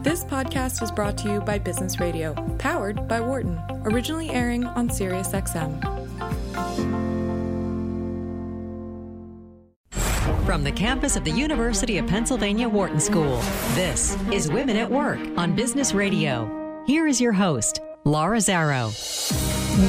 This podcast is brought to you by Business Radio, powered by Wharton, originally airing on SiriusXM. From the campus of the University of Pennsylvania Wharton School, this is Women at Work on Business Radio. Here is your host, Laura Zarrow.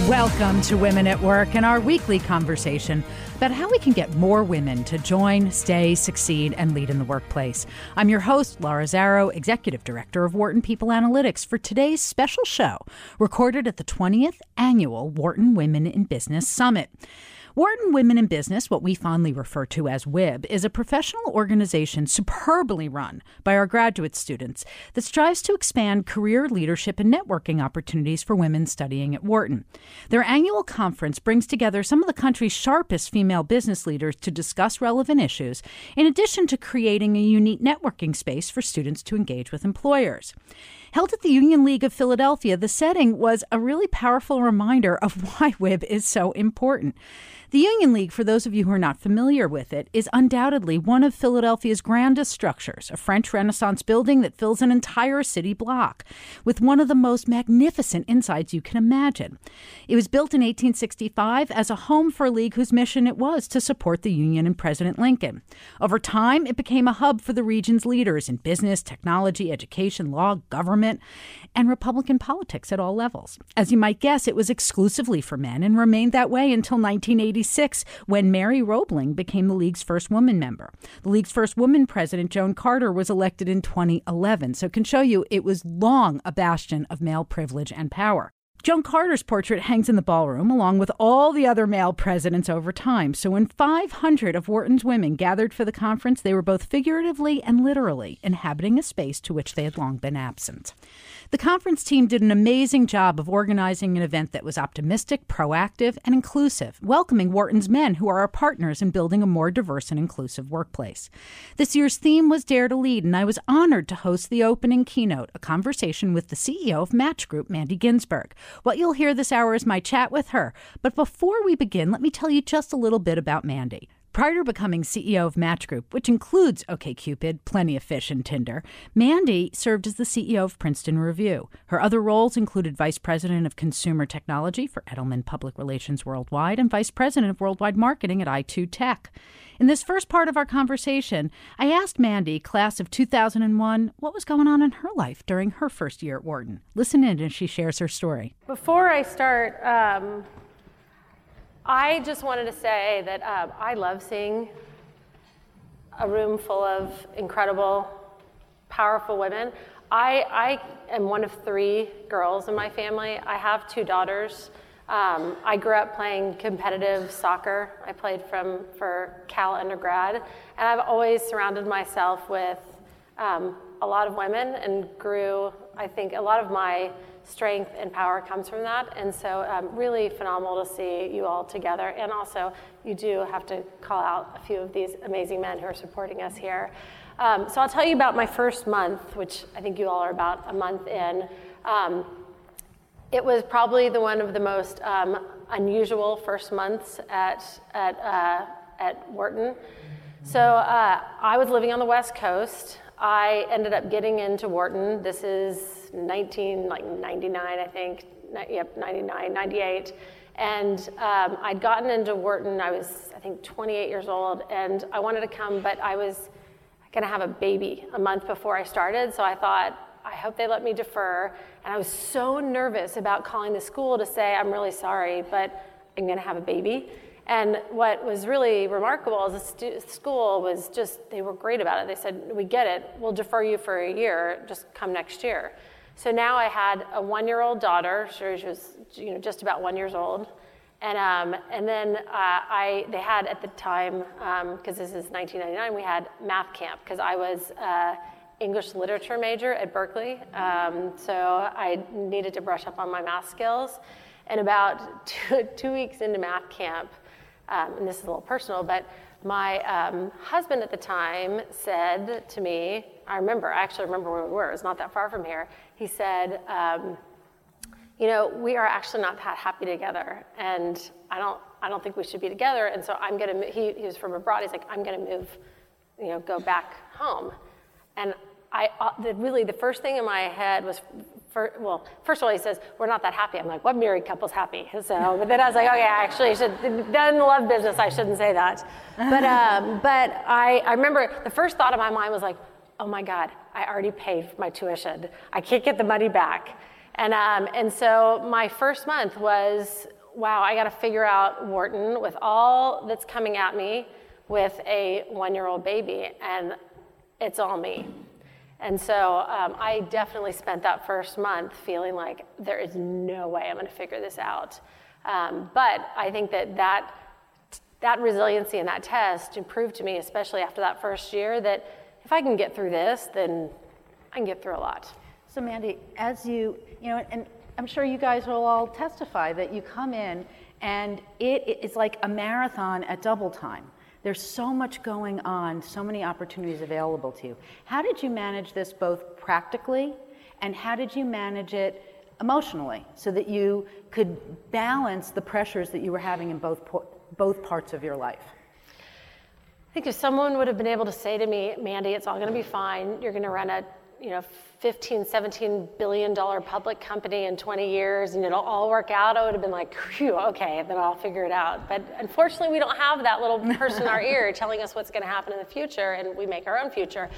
Welcome to Women at Work and our weekly conversation about how we can get more women to join, stay, succeed, and lead in the workplace. I'm your host, Laura Zarrow, Executive Director of Wharton People Analytics, for today's special show, recorded at the 20th Annual Wharton Women in Business Summit. Wharton Women in Business, what we fondly refer to as WIB, is a professional organization superbly run by our graduate students that strives to expand career leadership and networking opportunities for women studying at Wharton. Their annual conference brings together some of the country's sharpest female business leaders to discuss relevant issues, in addition to creating a unique networking space for students to engage with employers. Held at the Union League of Philadelphia, the setting was a really powerful reminder of why WIB is so important. The Union League, for those of you who are not familiar with it, is undoubtedly one of Philadelphia's grandest structures, a French Renaissance building that fills an entire city block with one of the most magnificent insides you can imagine. It was built in 1865 as a home for a league whose mission it was to support the Union and President Lincoln. Over time, it became a hub for the region's leaders in business, technology, education, law, government, and Republican politics at all levels. As you might guess, it was exclusively for men and remained that way until 1980 when Mary Roebling became the league's first woman member. The league's first woman president, Joan Carter, was elected in 2011, so it can show you it was long a bastion of male privilege and power. Joan Carter's portrait hangs in the ballroom along with all the other male presidents over time. So when 500 of Wharton's women gathered for the conference, they were both figuratively and literally inhabiting a space to which they had long been absent. The conference team did an amazing job of organizing an event that was optimistic, proactive, and inclusive, welcoming Wharton's men who are our partners in building a more diverse and inclusive workplace. This year's theme was Dare to Lead, and I was honored to host the opening keynote, a conversation with the CEO of Match Group, Mandy Ginsberg. What you'll hear this hour is my chat with her. But before we begin, let me tell you just a little bit about Mandy. Prior to becoming CEO of Match Group, which includes OkCupid, Plenty of Fish, and Tinder, Mandy served as the CEO of Princeton Review. Her other roles included Vice President of Consumer Technology for Edelman Public Relations Worldwide and Vice President of Worldwide Marketing at i2 Tech. In this first part of our conversation, I asked Mandy, class of 2001, what was going on in her life during her first year at Wharton. Listen in as she shares her story. Before I start, um I just wanted to say that uh, I love seeing a room full of incredible, powerful women. I, I am one of three girls in my family. I have two daughters. Um, I grew up playing competitive soccer. I played from for Cal undergrad, and I've always surrounded myself with um, a lot of women and grew. I think a lot of my strength and power comes from that. And so, um, really phenomenal to see you all together. And also, you do have to call out a few of these amazing men who are supporting us here. Um, so, I'll tell you about my first month, which I think you all are about a month in. Um, it was probably the one of the most um, unusual first months at, at, uh, at Wharton. So, uh, I was living on the West Coast. I ended up getting into Wharton. This is 19, like 99, I think, yep, 99, 98. And um, I'd gotten into Wharton, I was, I think, 28 years old, and I wanted to come, but I was going to have a baby a month before I started, so I thought, I hope they let me defer. And I was so nervous about calling the school to say, I'm really sorry, but I'm going to have a baby. And what was really remarkable is the stu- school was just, they were great about it. They said, We get it, we'll defer you for a year, just come next year. So now I had a one-year-old daughter. She was, you know, just about one years old, and um, and then uh, I they had at the time because um, this is 1999 we had math camp because I was. Uh, English literature major at Berkeley, um, so I needed to brush up on my math skills. And about two, two weeks into math camp, um, and this is a little personal, but my um, husband at the time said to me, I remember, I actually remember where we were, it was not that far from here. He said, um, You know, we are actually not that happy together, and I don't, I don't think we should be together, and so I'm gonna, he, he was from abroad, he's like, I'm gonna move, you know, go back home. And I uh, the, really the first thing in my head was, for, well, first of all he says we're not that happy. I'm like, what married couple's happy? So, but then I was like, oh yeah, actually, I should done the love business. I shouldn't say that. But um, but I I remember the first thought of my mind was like, oh my God, I already paid my tuition. I can't get the money back. And um, and so my first month was, wow, I got to figure out Wharton with all that's coming at me with a one-year-old baby, and it's all me. And so um, I definitely spent that first month feeling like there is no way I'm going to figure this out. Um, but I think that, that that resiliency and that test proved to me, especially after that first year, that if I can get through this, then I can get through a lot. So, Mandy, as you, you know, and I'm sure you guys will all testify that you come in and it is like a marathon at double time. There's so much going on, so many opportunities available to you. How did you manage this both practically and how did you manage it emotionally so that you could balance the pressures that you were having in both, both parts of your life? I think if someone would have been able to say to me, Mandy, it's all going to be fine. You're going to run a you know 15 17 billion dollar public company in 20 years and it'll all work out i would have been like Phew, okay then i'll figure it out. But unfortunately we don't have that little person in our ear telling us what's going to happen in the future and we make our own future.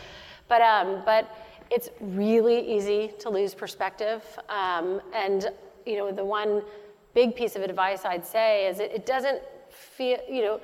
But um, but it's really easy to lose perspective um, and you know the one big piece of advice i'd say is it, it doesn't feel you know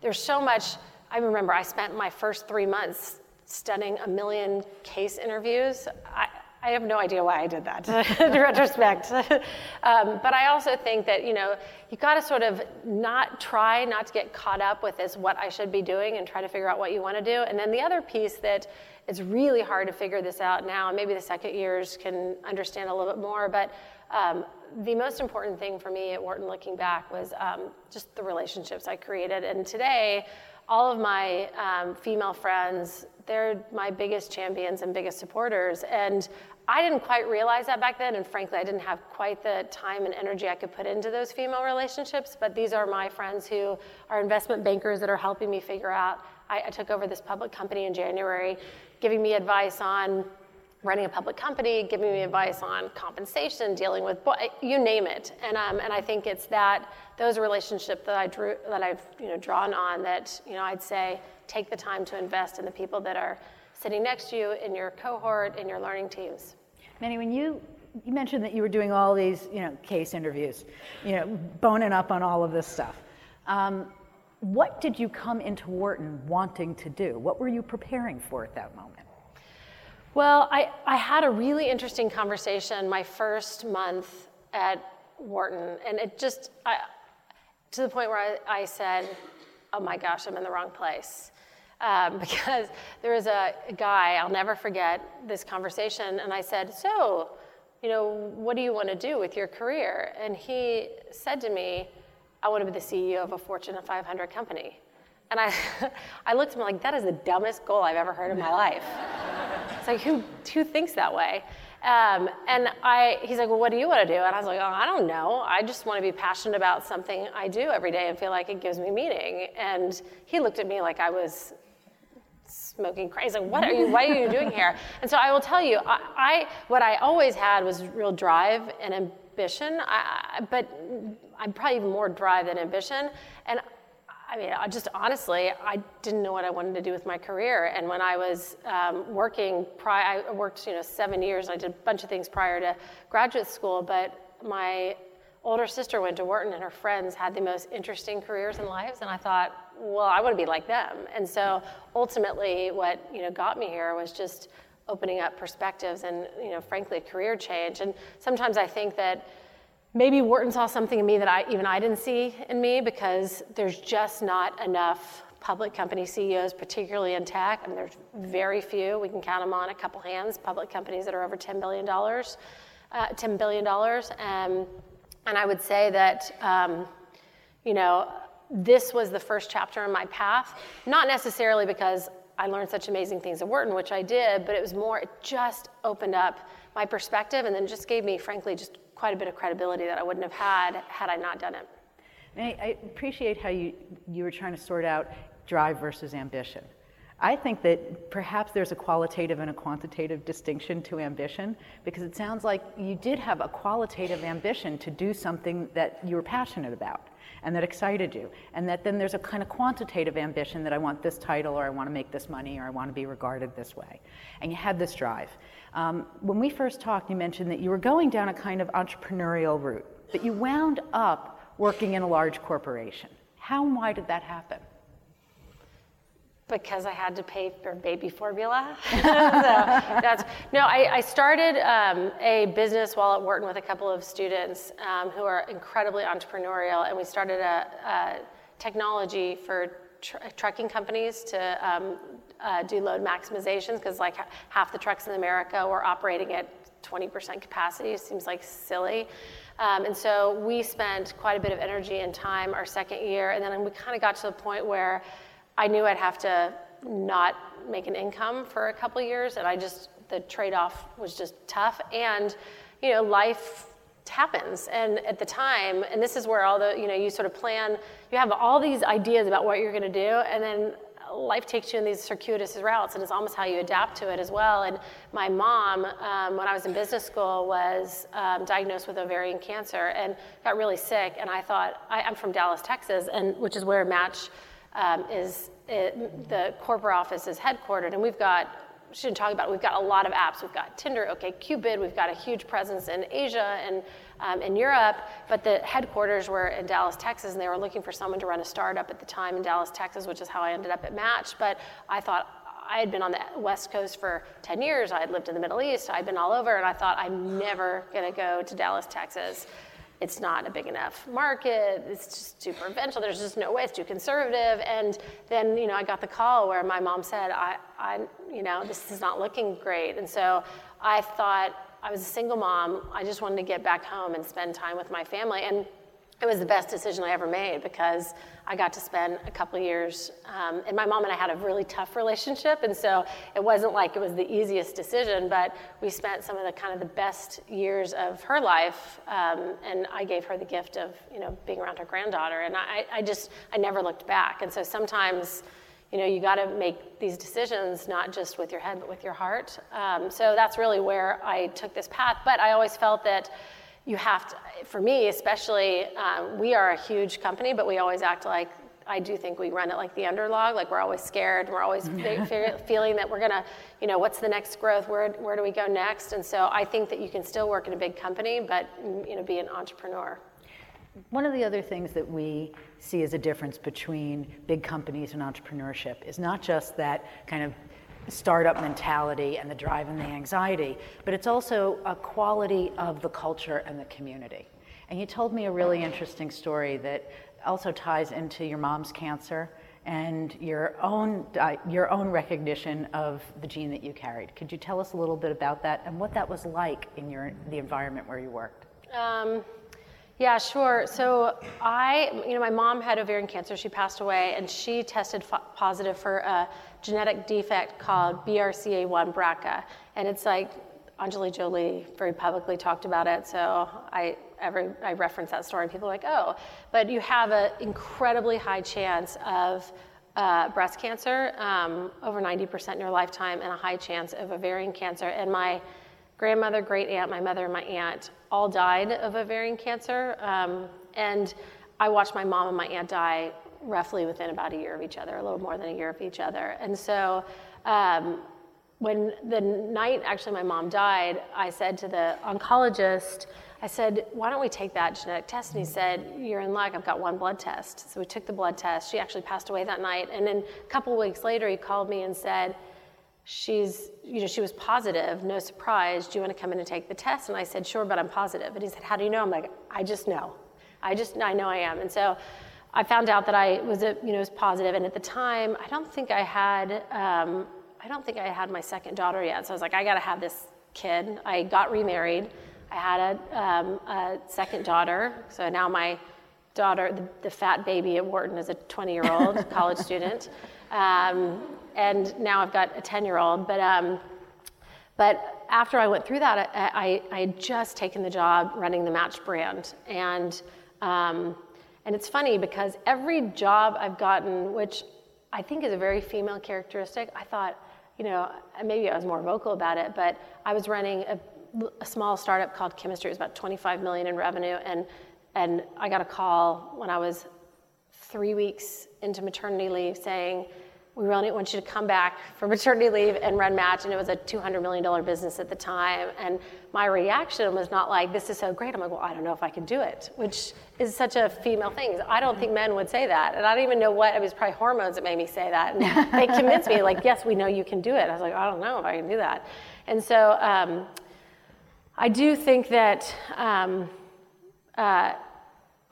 there's so much i remember i spent my first three months studying a million case interviews. I, I have no idea why I did that in retrospect. um, but I also think that, you know, you got to sort of not try not to get caught up with is what I should be doing and try to figure out what you want to do. And then the other piece that it's really hard to figure this out now, and maybe the second years can understand a little bit more, but um, the most important thing for me at Wharton looking back was um, just the relationships I created. And today, all of my um, female friends, they're my biggest champions and biggest supporters. And I didn't quite realize that back then, and frankly, I didn't have quite the time and energy I could put into those female relationships. But these are my friends who are investment bankers that are helping me figure out. I, I took over this public company in January, giving me advice on running a public company, giving me advice on compensation, dealing with you name it. And um, and I think it's that those relationships that I drew that I've you know drawn on that you know I'd say take the time to invest in the people that are sitting next to you in your cohort in your learning teams. Manny, when you you mentioned that you were doing all these you know case interviews, you know boning up on all of this stuff. Um, what did you come into Wharton wanting to do? What were you preparing for at that moment? Well, I, I had a really interesting conversation my first month at Wharton, and it just, I, to the point where I, I, said, oh my gosh, I'm in the wrong place. Um, because there was a guy, I'll never forget this conversation, and I said, so, you know, what do you want to do with your career? And he said to me, I want to be the CEO of a Fortune 500 company. And I, I looked at him like, that is the dumbest goal I've ever heard in my life. It's like, who, who thinks that way? Um, and I, he's like, well, what do you want to do? And I was like, oh, I don't know. I just want to be passionate about something I do every day and feel like it gives me meaning. And he looked at me like I was smoking crazy. Like, what are you, what are you doing here? And so I will tell you, I, I what I always had was real drive and ambition, I, but I'm probably even more drive than ambition. And I mean, I just honestly, I didn't know what I wanted to do with my career. And when I was um, working, prior, I worked, you know, seven years. I did a bunch of things prior to graduate school. But my older sister went to Wharton, and her friends had the most interesting careers and lives. And I thought, well, I want to be like them. And so ultimately, what you know got me here was just opening up perspectives and, you know, frankly, career change. And sometimes I think that maybe Wharton saw something in me that I, even I didn't see in me because there's just not enough public company CEOs, particularly in tech. I mean, there's very few. We can count them on a couple hands. Public companies that are over $10 billion, uh, $10 billion. Um, and I would say that, um, you know, this was the first chapter in my path, not necessarily because I learned such amazing things at Wharton, which I did, but it was more, it just opened up my perspective and then just gave me, frankly, just quite a bit of credibility that I wouldn't have had had I not done it. I, I appreciate how you, you were trying to sort out drive versus ambition. I think that perhaps there's a qualitative and a quantitative distinction to ambition because it sounds like you did have a qualitative ambition to do something that you were passionate about and that excited you. And that then there's a kind of quantitative ambition that I want this title or I want to make this money or I want to be regarded this way. And you had this drive. Um, when we first talked, you mentioned that you were going down a kind of entrepreneurial route, but you wound up working in a large corporation. How and why did that happen? Because I had to pay for baby formula. so that's no. I, I started um, a business while at Wharton with a couple of students um, who are incredibly entrepreneurial, and we started a, a technology for tr- trucking companies to um, uh, do load maximizations because like half the trucks in America were operating at 20% capacity. It seems like silly. Um, and so we spent quite a bit of energy and time our second year, and then we kind of got to the point where I knew I'd have to not make an income for a couple years, and I just the trade-off was just tough. And you know, life happens, and at the time, and this is where all the you know you sort of plan. You have all these ideas about what you're going to do, and then life takes you in these circuitous routes, and it's almost how you adapt to it as well. And my mom, um, when I was in business school, was um, diagnosed with ovarian cancer and got really sick. And I thought, I, am from Dallas, Texas, and which is where Match um, is it, the corporate office is headquartered, and we've got shouldn't talk about it. We've got a lot of apps. We've got Tinder, OK Cupid. We've got a huge presence in Asia and um, in Europe. But the headquarters were in Dallas, Texas, and they were looking for someone to run a startup at the time in Dallas, Texas, which is how I ended up at Match. But I thought I had been on the West Coast for 10 years. I had lived in the Middle East. I'd been all over, and I thought I'm never going to go to Dallas, Texas it's not a big enough market. It's just too provincial. There's just no way. It's too conservative. And then, you know, I got the call where my mom said, I, I, you know, this is not looking great. And so I thought I was a single mom. I just wanted to get back home and spend time with my family. And it was the best decision I ever made because I got to spend a couple years. Um, and my mom and I had a really tough relationship, and so it wasn't like it was the easiest decision. But we spent some of the kind of the best years of her life, um, and I gave her the gift of you know being around her granddaughter. And I, I just I never looked back. And so sometimes. You know, you got to make these decisions not just with your head, but with your heart. Um, so that's really where I took this path. But I always felt that you have to, for me especially, um, we are a huge company, but we always act like, I do think we run it like the underdog, like we're always scared, we're always feeling that we're gonna, you know, what's the next growth, where, where do we go next? And so I think that you can still work in a big company, but, you know, be an entrepreneur. One of the other things that we see as a difference between big companies and entrepreneurship is not just that kind of startup mentality and the drive and the anxiety, but it's also a quality of the culture and the community. And you told me a really interesting story that also ties into your mom's cancer and your own uh, your own recognition of the gene that you carried. Could you tell us a little bit about that and what that was like in your the environment where you worked? Um, yeah, sure. So I, you know, my mom had ovarian cancer. She passed away, and she tested positive for a genetic defect called BRCA1 BRCA, and it's like Angelina Jolie very publicly talked about it. So I every I reference that story, and people are like, oh, but you have an incredibly high chance of uh, breast cancer, um, over 90% in your lifetime, and a high chance of ovarian cancer. And my grandmother, great aunt, my mother, and my aunt all died of ovarian cancer. Um, and I watched my mom and my aunt die roughly within about a year of each other, a little more than a year of each other. And so um, when the night actually my mom died, I said to the oncologist, I said, why don't we take that genetic test? And he said, you're in luck, I've got one blood test. So we took the blood test. She actually passed away that night. And then a couple weeks later, he called me and said, she's, you know, she was positive, no surprise. Do you want to come in and take the test? And I said, sure, but I'm positive. And he said, how do you know? I'm like, I just know. I just, I know I am. And so I found out that I was, a, you know, was positive, and at the time, I don't think I had, um, I don't think I had my second daughter yet. So I was like, I got to have this kid. I got remarried. I had a, um, a second daughter. So now my daughter, the, the, fat baby at Wharton, is a 20-year-old college student, um, and now I've got a 10-year-old. But um, but after I went through that, I, I, I, had just taken the job running the Match brand, and um, and it's funny because every job I've gotten, which I think is a very female characteristic. I thought, you know, maybe I was more vocal about it, but I was running a, a small startup called Chemistry. It was about 25 million in revenue, and and I got a call when I was three weeks into maternity leave saying, we really want you to come back for maternity leave and run match and it was a $200 million business at the time. And my reaction was not like this is so great. I'm like well i don't know if i can do it which is such a female thing. I don't think men would say that. And i don't even know what it was probably hormones that made me say that. And they convinced me like yes we know you can do it. I was like i don't know if i can do that. And so um, i do think that um, uh,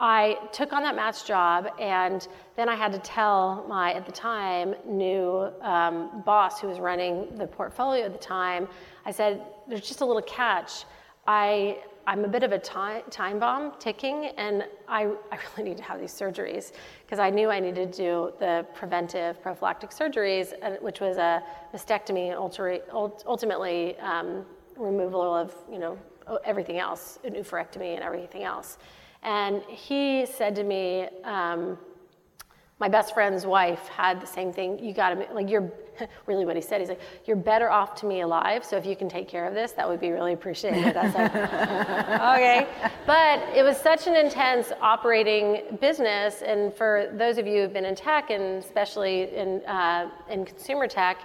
I took on that match job, and then I had to tell my, at the time, new um, boss who was running the portfolio at the time, I said, There's just a little catch. I, I'm a bit of a time, time bomb ticking, and I, I really need to have these surgeries because I knew I needed to do the preventive prophylactic surgeries, which was a mastectomy and ultimately um, removal of you know everything else, an oophorectomy and everything else. And he said to me, um, my best friend's wife had the same thing. You got to, like, you're really what he said. He's like, you're better off to me alive. So if you can take care of this, that would be really appreciated. Was like, okay. But it was such an intense operating business. And for those of you who've been in tech and especially in, uh, in consumer tech,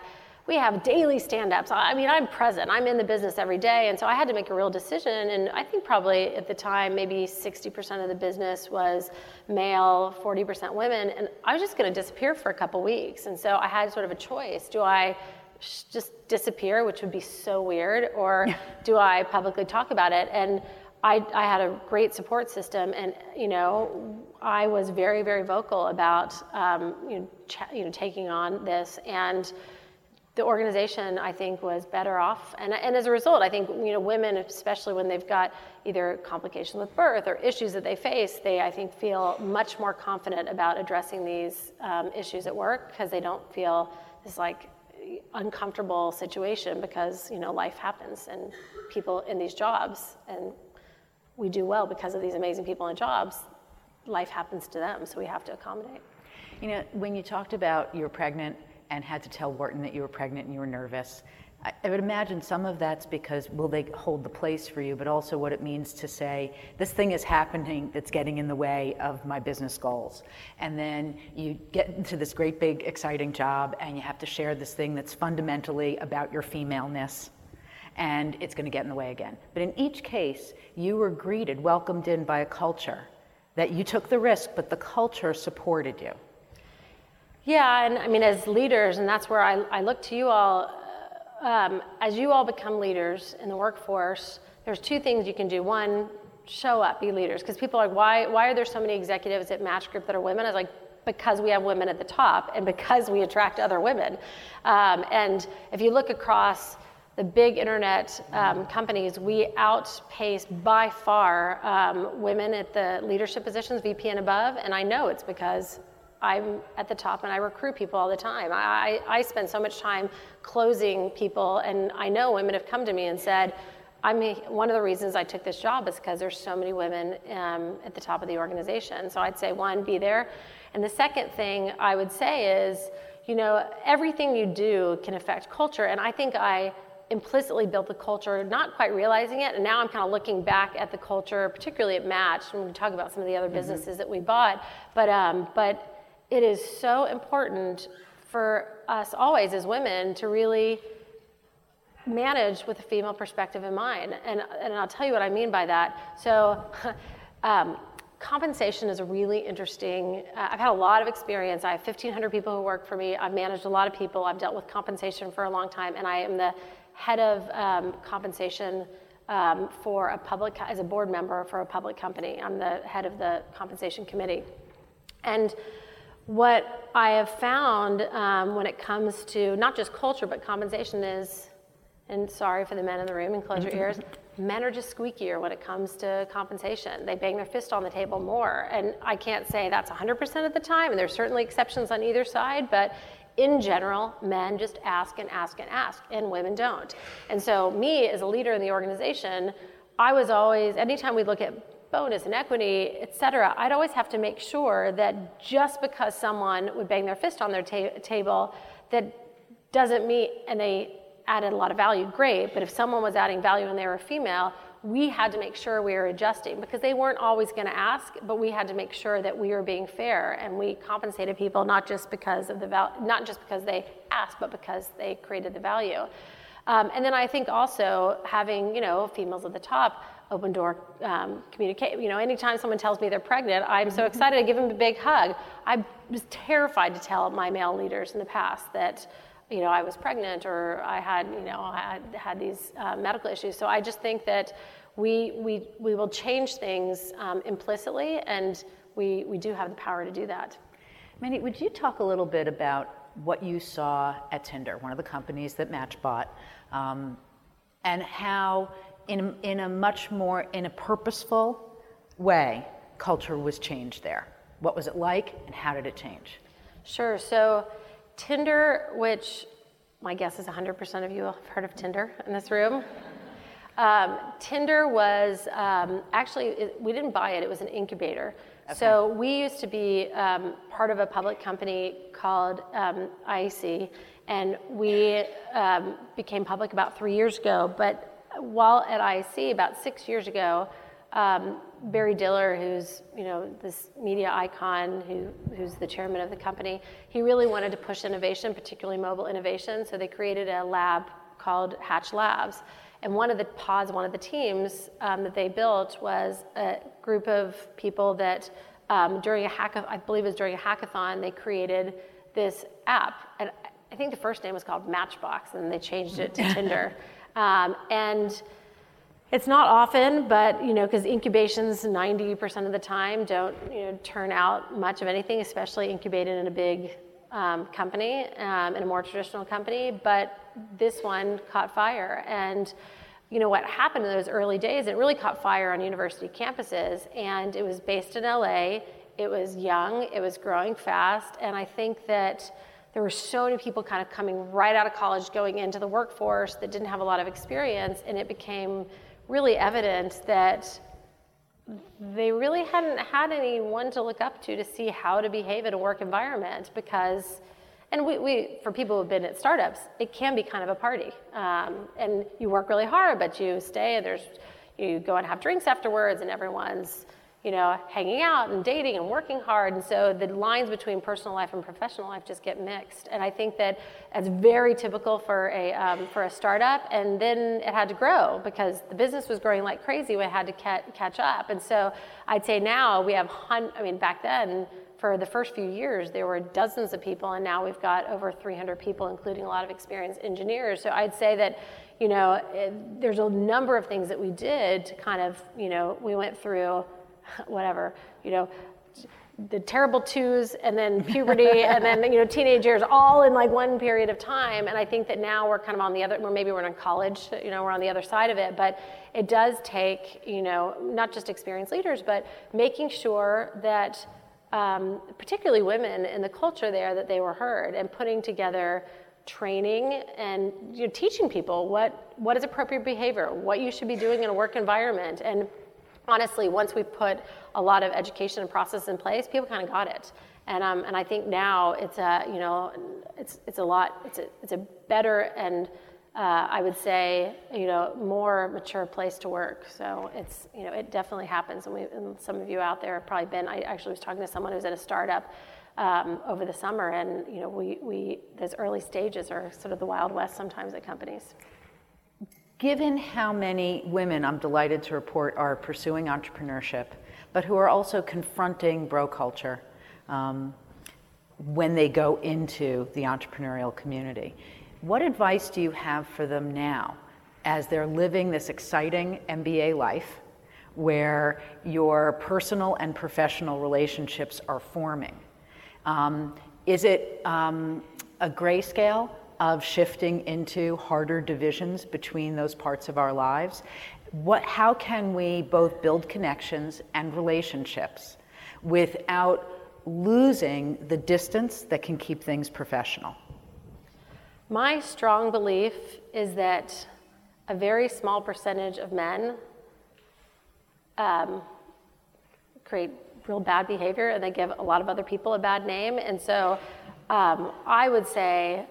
we have daily stand-ups. I mean, I'm present. I'm in the business every day, and so I had to make a real decision. And I think probably at the time, maybe 60% of the business was male, 40% women, and I was just going to disappear for a couple weeks. And so I had sort of a choice: do I just disappear, which would be so weird, or do I publicly talk about it? And I, I, had a great support system, and you know, I was very, very vocal about um, you, know, ch- you know taking on this and the organization, I think, was better off. And, and as a result, I think, you know, women, especially when they've got either complications with birth or issues that they face, they, I think, feel much more confident about addressing these um, issues at work because they don't feel this like uncomfortable situation because, you know, life happens and people in these jobs and we do well because of these amazing people in jobs. Life happens to them, so we have to accommodate. You know, when you talked about you're pregnant, and had to tell Wharton that you were pregnant and you were nervous. I, I would imagine some of that's because will they hold the place for you, but also what it means to say, this thing is happening that's getting in the way of my business goals. And then you get into this great big exciting job and you have to share this thing that's fundamentally about your femaleness and it's going to get in the way again. But in each case, you were greeted, welcomed in by a culture that you took the risk, but the culture supported you. Yeah, and I mean, as leaders, and that's where I, I look to you all, uh, um, as you all become leaders in the workforce, there's two things you can do. One, show up, be leaders. Because people are like, why, why are there so many executives at Match Group that are women? I was like, because we have women at the top and because we attract other women. Um, and if you look across the big internet um, companies, we outpace by far um, women at the leadership positions, VP and above. And I know it's because I'm at the top and I recruit people all the time. I, I, spend so much time closing people, and I know women have come to me and said, I'm one of the reasons I took this job is because there's so many women um, at the top of the organization. So I'd say one, be there, and the second thing I would say is, you know, everything you do can affect culture, and I think I implicitly built the culture, not quite realizing it. And now I'm kind of looking back at the culture, particularly at Match, when we talk about some of the other mm-hmm. businesses mm-hmm. that we bought. But um, but it is so important for us always as women to really manage with a female perspective in mind. And, and I'll tell you what I mean by that. So, um, compensation is a really interesting uh, i've had a lot of experience. I have 1500 people who work for me. I've managed a lot of people. I've dealt with compensation for a long time. And i am the head of um, compensation um, for a public as a board member for a public company. I'm the head of the compensation committee. And what I have found um, when it comes to not just culture but compensation is, and sorry for the men in the room and close your ears, men are just squeakier when it comes to compensation. They bang their fist on the table more. And I can't say that's 100% of the time, and there's certainly exceptions on either side, but in general, men just ask and ask and ask, and women don't. And so, me as a leader in the organization, I was always, anytime we look at bonus and equity, et cetera, I'd always have to make sure that just because someone would bang their fist on their ta- table, that doesn't mean, and they added a lot of value, great, but if someone was adding value and they were female, we had to make sure we were adjusting because they weren't always going to ask, but we had to make sure that we were being fair and we compensated people not just because of the val- not just because they asked, but because they created the value. Um, and then I think also having you know females at the top, open door um, communicate. You know, anytime someone tells me they're pregnant, I'm so excited I give them a big hug. I was terrified to tell my male leaders in the past that you know, I was pregnant or I had, you know, I had, had these uh, medical issues. So I just think that we, we, we will change things um, implicitly and we, we do have the power to do that. Mandy, would you talk a little bit about what you saw at Tinder, one of the companies that Match bought, um, and how in, in a much more, in a purposeful way, culture was changed there? What was it like and how did it change? Sure. So Tinder, which my guess is 100% of you have heard of Tinder in this room. Um, Tinder was um, actually, it, we didn't buy it, it was an incubator. Okay. So we used to be um, part of a public company called um, IAC, and we um, became public about three years ago. But while at IAC, about six years ago, um, Barry Diller, who's you know this media icon, who, who's the chairman of the company, he really wanted to push innovation, particularly mobile innovation. So they created a lab called Hatch Labs. And one of the pods, one of the teams um, that they built was a group of people that um, during a hackathon, I believe it was during a hackathon, they created this app. And I think the first name was called Matchbox, and they changed it to Tinder. Um, and it's not often, but you know, because incubations 90% of the time don't you know turn out much of anything, especially incubated in a big um, company, um, in a more traditional company. But this one caught fire, and you know what happened in those early days? It really caught fire on university campuses, and it was based in LA. It was young, it was growing fast, and I think that there were so many people kind of coming right out of college, going into the workforce that didn't have a lot of experience, and it became really evident that they really hadn't had anyone to look up to to see how to behave in a work environment because and we, we for people who've been at startups it can be kind of a party. Um, and you work really hard but you stay and there's you go and have drinks afterwards and everyone's you know, hanging out and dating and working hard. And so the lines between personal life and professional life just get mixed. And I think that that's very typical for a, um, for a startup. And then it had to grow because the business was growing like crazy. We had to ca- catch up. And so I'd say now we have, hun- I mean, back then, for the first few years, there were dozens of people, and now we've got over 300 people, including a lot of experienced engineers. So I'd say that, you know, it, there's a number of things that we did to kind of, you know, we went through whatever, you know, the terrible twos and then puberty and then you know teenage years all in like one period of time. And i think that now we're kind of on the other or maybe we're in college you know we're on the other side of it. But it does take you know not just experienced leaders but making sure that um, particularly women in the culture there that they were heard and putting together training and you know, teaching people what what is appropriate behavior what you should be doing in a work environment and honestly, once we put a lot of education and process in place, people kind of got it. And, um, and I think now it's a, you know, it's, it's a lot, it's a, it's a better and uh, I would say, you know, more mature place to work. So it's, you know, it definitely happens. And, we, and some of you out there have probably been, I actually was talking to someone who's at a startup um, over the summer and, you know, we, we, those early stages are sort of the Wild West sometimes at companies. Given how many women, I'm delighted to report, are pursuing entrepreneurship, but who are also confronting bro culture um, when they go into the entrepreneurial community, what advice do you have for them now as they're living this exciting MBA life where your personal and professional relationships are forming? Um, is it um, a grayscale of shifting into harder divisions between those parts of our lives. What, how can we both build connections and relationships without losing the distance that can keep things professional? My strong belief is that a very small percentage of men um, create real bad behavior and they give a lot of other people a bad name. And so um, I would say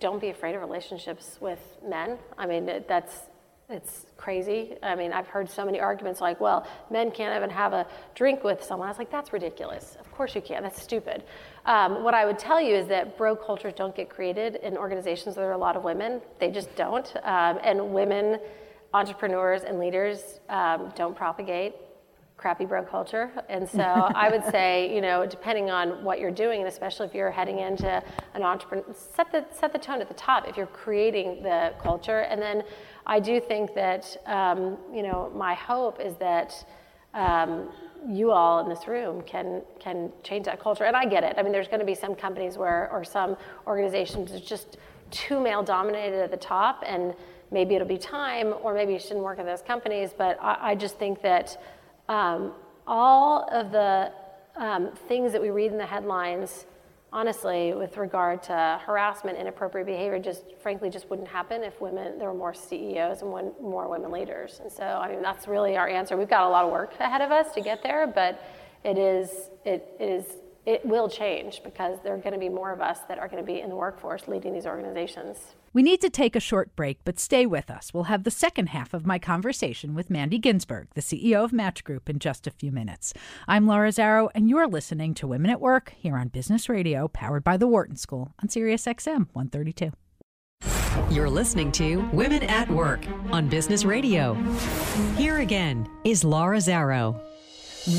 don't be afraid of relationships with men. I mean, that's it's crazy. I mean, I've heard so many arguments like, well, men can't even have a drink with someone. I was like, that's ridiculous. Of course you can. That's stupid. Um, what I would tell you is that bro cultures don't get created in organizations where there are a lot of women. They just don't. Um, and women entrepreneurs and leaders um, don't propagate crappy bro culture. And so I would say, you know, depending on what you're doing, and especially if you're heading into an entrepreneur, set the, set the tone at the top if you're creating the culture. And then I do think that, um, you know, my hope is that um, you all in this room can can change that culture. And I get it. I mean, there's going to be some companies where, or some organizations, it's just too male dominated at the top, and maybe it'll be time, or maybe you shouldn't work at those companies. But I, I just think that um, all of the um, things that we read in the headlines, honestly, with regard to harassment, inappropriate behavior, just frankly just wouldn't happen if women there were more CEOs and one, more women leaders. And so, I mean, that's really our answer. We've got a lot of work ahead of us to get there, but it is it is it will change because there are going to be more of us that are going to be in the workforce leading these organizations. We need to take a short break, but stay with us. We'll have the second half of my conversation with Mandy Ginsberg, the CEO of Match Group, in just a few minutes. I'm Laura Zarrow, and you're listening to Women at Work here on Business Radio, powered by the Wharton School on Sirius XM 132. You're listening to Women at Work on Business Radio. Here again is Laura Zarrow.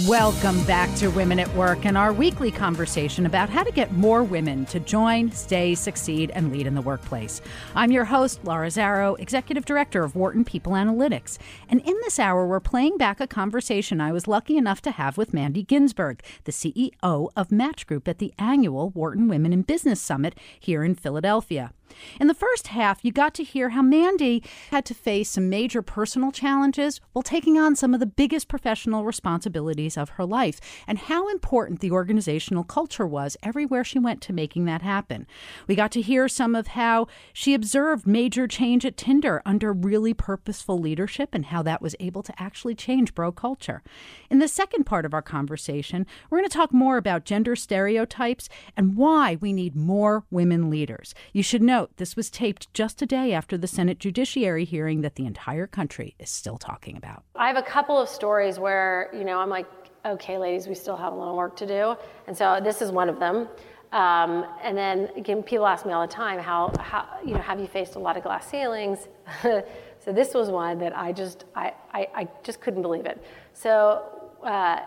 Welcome back to Women at Work and our weekly conversation about how to get more women to join, stay, succeed, and lead in the workplace. I'm your host, Laura Zarrow, Executive Director of Wharton People Analytics. And in this hour, we're playing back a conversation I was lucky enough to have with Mandy Ginsberg, the CEO of Match Group at the annual Wharton Women in Business Summit here in Philadelphia. In the first half, you got to hear how Mandy had to face some major personal challenges while taking on some of the biggest professional responsibilities of her life, and how important the organizational culture was everywhere she went to making that happen. We got to hear some of how she observed major change at Tinder under really purposeful leadership and how that was able to actually change bro culture. In the second part of our conversation, we're going to talk more about gender stereotypes and why we need more women leaders. You should know note, this was taped just a day after the Senate Judiciary hearing that the entire country is still talking about. I have a couple of stories where, you know, I'm like, okay, ladies, we still have a little work to do. And so this is one of them. Um, and then again, people ask me all the time, how, how, you know, have you faced a lot of glass ceilings? so this was one that I just, I, I, I just couldn't believe it. So uh,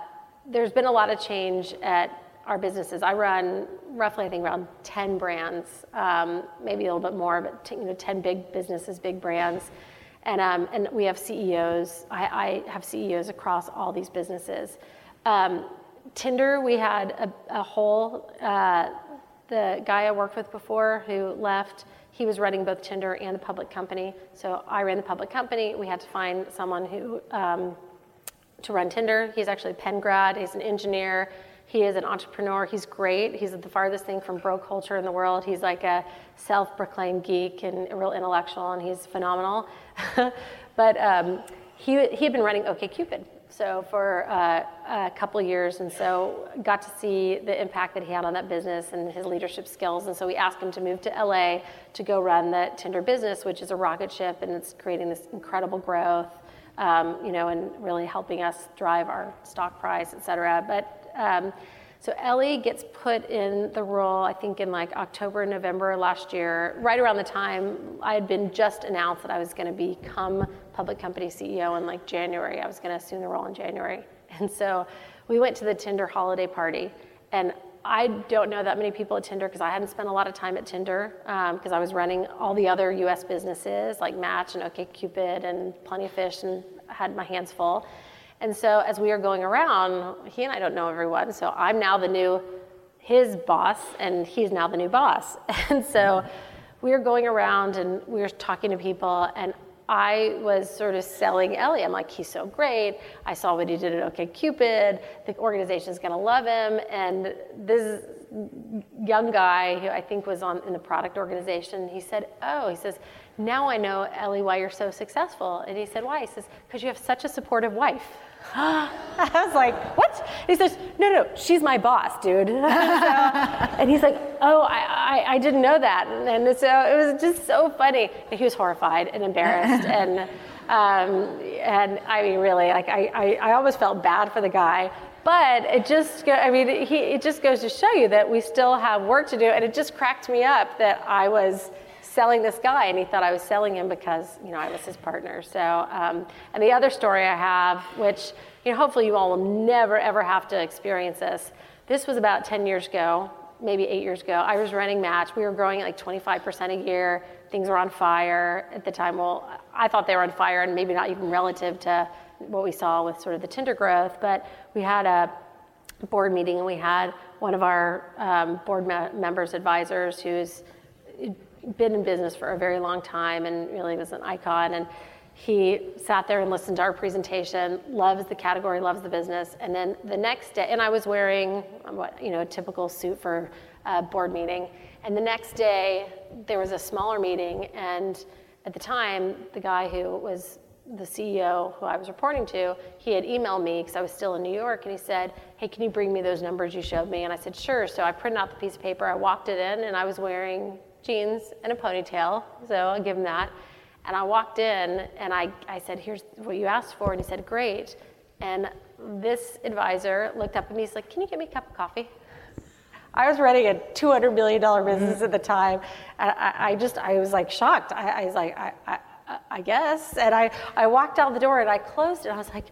there's been a lot of change at our businesses. I run roughly, I think, around 10 brands, um, maybe a little bit more, but t- you know, 10 big businesses, big brands. And, um, and we have CEOs. I, I, have CEOs across all these businesses. Um, Tinder, we had a, a whole, uh, the guy I worked with before who left, he was running both Tinder and the public company. So I ran the public company. We had to find someone who um, to run Tinder. He's actually a Penn grad. He's an engineer. He is an entrepreneur. He's great. He's the farthest thing from bro culture in the world. He's like a self proclaimed geek and real intellectual, and he's phenomenal. but um, he, he had been running OKCupid so for uh, a couple years, and so got to see the impact that he had on that business and his leadership skills. And so we asked him to move to LA to go run the Tinder business, which is a rocket ship, and it's creating this incredible growth. Um, you know, and really helping us drive our stock price, et cetera. But um, so Elie gets put in the role, I think in like October, November last year, right around the time I had been just announced that I was going to become public company CEO in like January. I was going to assume the role in January. And so we went to the Tinder holiday party. And I don't know that many people at Tinder because I hadn't spent a lot of time at Tinder because um, I was running all the other US businesses like Match and OKCupid and Plenty of Fish and had my hands full. And so as we are going around, he and I don't know everyone, so I'm now the new his boss and he's now the new boss. And so we were going around and we were talking to people and I was sort of selling Elie. I'm like, he's so great. I saw what he did at OKCupid. The organization's gonna love him. And this young guy who I think was on in the product organization, he said, oh, he says, now I know Elie why you're so successful. And he said, why? He says, because you have such a supportive wife. I was like, what? He says, no, no, she's my boss, dude. so, and he's like, oh, I, I, I, didn't know that. And so it was just so funny. And he was horrified and embarrassed. and, um, and I mean, really, like, I, I, I almost felt bad for the guy. But it just, I mean, he, it just goes to show you that we still have work to do. And it just cracked me up that I was selling this guy, and he thought I was selling him because you know I was his partner. So, um, and the other story I have, which you know, hopefully you all will never ever have to experience this. This was about 10 years ago, maybe eight years ago. I was running Match. We were growing at like 25% a year. Things were on fire at the time. Well, I thought they were on fire, and maybe not even relative to what we saw with sort of the Tinder growth. But we had a board meeting, and we had one of our um, board me- members, advisors, who's been in business for a very long time and really was an icon. And he sat there and listened to our presentation, loves the category, loves the business. And then the next day, and I was wearing um, what you know a typical suit for a board meeting. And the next day, there was a smaller meeting, and at the time, the guy who was the CEO who I was reporting to, he had emailed me because I was still in New York, and he said, "Hey, can you bring me those numbers you showed me?" And I said, "Sure." So I printed out the piece of paper, I walked it in, and I was wearing jeans and a ponytail, so I'll give him that. And I walked in and I, I said, Here's what you asked for. And he said, Great. And this advisor looked up at me, he's like, Can you get me a cup of coffee? I was running a $200 million business at the time. And I, I, just, I was like shocked. I, I was like, I, I, I guess. And I, I walked out the door and I closed it. I was like,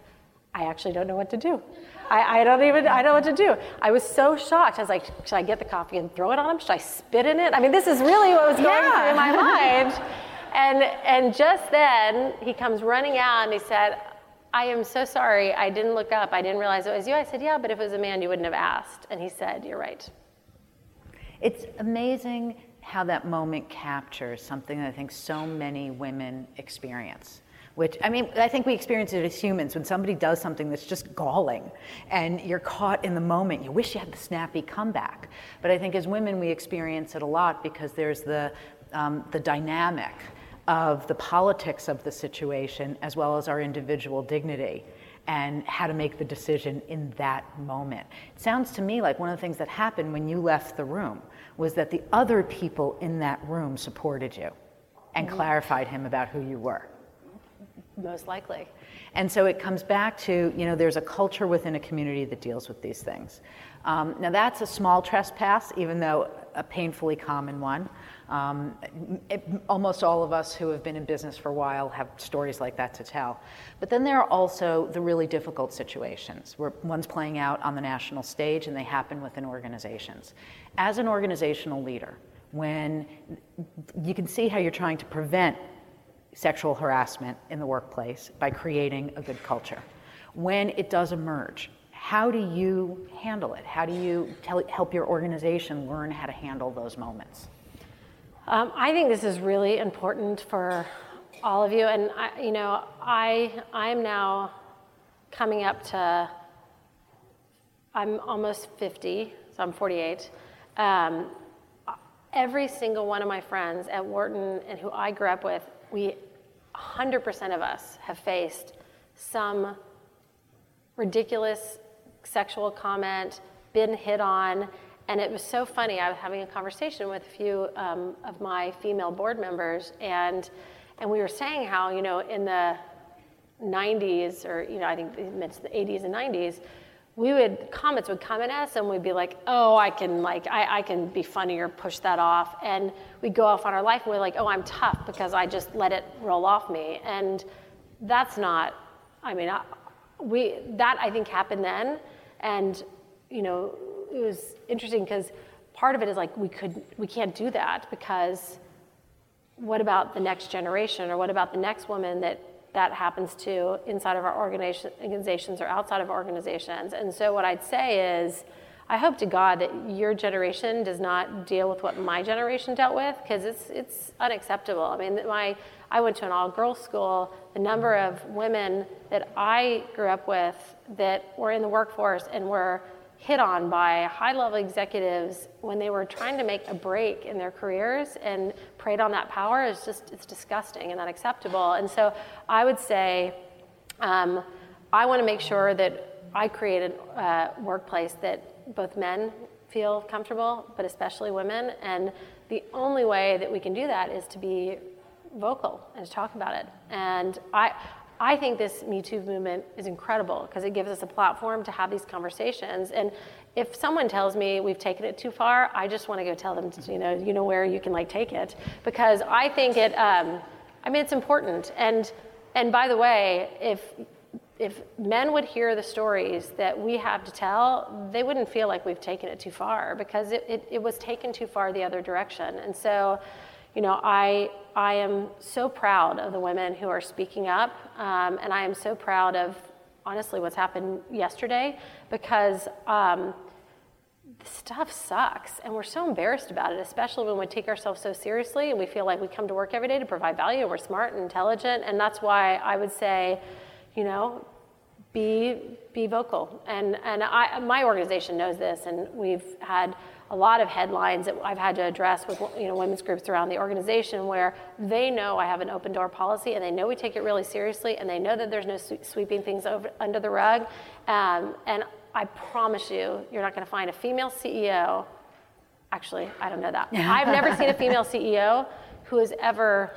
I actually don't know what to do. I, I, don't even, I don't know what to do. I was so shocked. I was like, should I get the coffee and throw it on him? Should I spit in it? I mean, this is really what was going yeah. through my mind. And, and just then, he comes running out and he said, I am so sorry. I didn't look up. I didn't realize it was you. I said, yeah, but if it was a man, you wouldn't have asked. And he said, you're right. It's amazing how that moment captures something that I think so many women experience which I mean, I think we experience it as humans when somebody does something that's just galling and you're caught in the moment. You wish you had the snappy comeback. But I think as women, we experience it a lot because there's the, um, the dynamic of the politics of the situation as well as our individual dignity and how to make the decision in that moment. It sounds to me like one of the things that happened when you left the room was that the other people in that room supported you and mm-hmm. clarified him about who you were. Most likely. And so it comes back to, you know, there's a culture within a community that deals with these things. Um, now, that's a small trespass, even though a painfully common one. Um, it, almost all of us who have been in business for a while have stories like that to tell. But then there are also the really difficult situations where one's playing out on the national stage and they happen within organizations. As an organizational leader, when you can see how you're trying to prevent sexual harassment in the workplace by creating a good culture. When it does emerge, how do you handle it? How do you tell, help your organization learn how to handle those moments? Um, I think this is really important for all of you, and I, you know, I I'm now coming up to. I'm almost 50, so I'm 48. Um, every single one of my friends at Wharton and who I grew up with we 100% of us have faced some ridiculous sexual comment, been hit on, and it was so funny. I was having a conversation with a few um, of my female board members, and and we were saying how you know in the 90s or you know I think it's the 80s and 90s, we would comments would come at us and we'd be like, oh, I can like I, I can be funny or push that off, and we'd go off on our life and we're like, oh, I'm tough because I just let it roll off me, and that's not. I mean, I, we that I think happened then, and you know it was interesting because part of it is like we could we can't do that because what about the next generation or what about the next woman that that happens to inside of our organizations or outside of organizations. And so, what I'd say is, I hope to God that your generation does not deal with what my generation dealt with because it's it's unacceptable. I mean, my I went to an all-girls school. The number of women that I grew up with that were in the workforce and were hit on by high level executives when they were trying to make a break in their careers and preyed on that power is just it's disgusting and unacceptable and so i would say um, I want to make sure that I create a uh, workplace that both men feel comfortable, but especially women. And the only way that we can do that is to be vocal and to talk about it. And I, I think this Me Too movement is incredible because it gives us a platform to have these conversations. And if someone tells me we've taken it too far, I just want to go tell them, to, you know, you know where you can like take it because I think it. Um, I mean, it's important. And and by the way, if if men would hear the stories that we have to tell, they wouldn't feel like we've taken it too far because it, it, it was taken too far the other direction. And so, you know, I, I am so proud of the women who are speaking up, um, and I am so proud of, honestly, what's happened yesterday because um, stuff sucks, and we're so embarrassed about it, especially when we take ourselves so seriously and we feel like we come to work every day to provide value, we're smart and intelligent, and that's why I would say, you know, be be vocal. And and I, my organization knows this, and we've had a lot of headlines that I've had to address with you know women's groups around the organization where they know I have an open door policy and they know we take it really seriously and they know that there's no sweeping things over, under the rug. Um, and I promise you, you're not going to find a female CEO. Actually, I don't know that. I've never seen a female CEO who has ever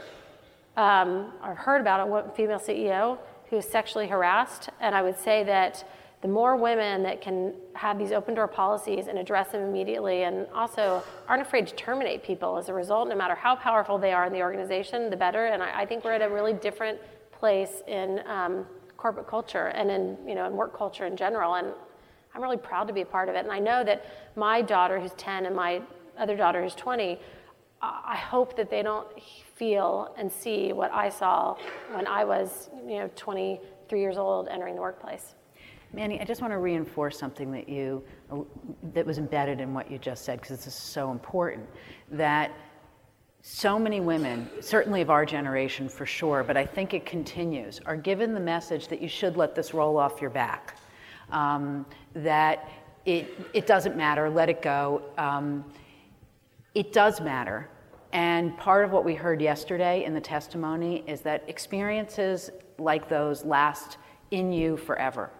um, or heard about a female CEO who is sexually harassed. And I would say that the more women that can have these open door policies and address them immediately and also aren't afraid to terminate people as a result, no matter how powerful they are in the organization, the better. And I, I think we're at a really different place in um, corporate culture and in, you know, in work culture in general. And I'm really proud to be a part of it. And I know that my daughter, who's 10, and my other daughter, who's 20, I hope that they don't feel and see what I saw when I was, you know, 23 years old entering the workplace. Mandy, I just want to reinforce something that you that was embedded in what you just said because this is so important. That so many women, certainly of our generation for sure, but I think it continues, are given the message that you should let this roll off your back. Um, that it, it doesn't matter, let it go. Um, it does matter. And part of what we heard yesterday in the testimony is that experiences like those last in you forever.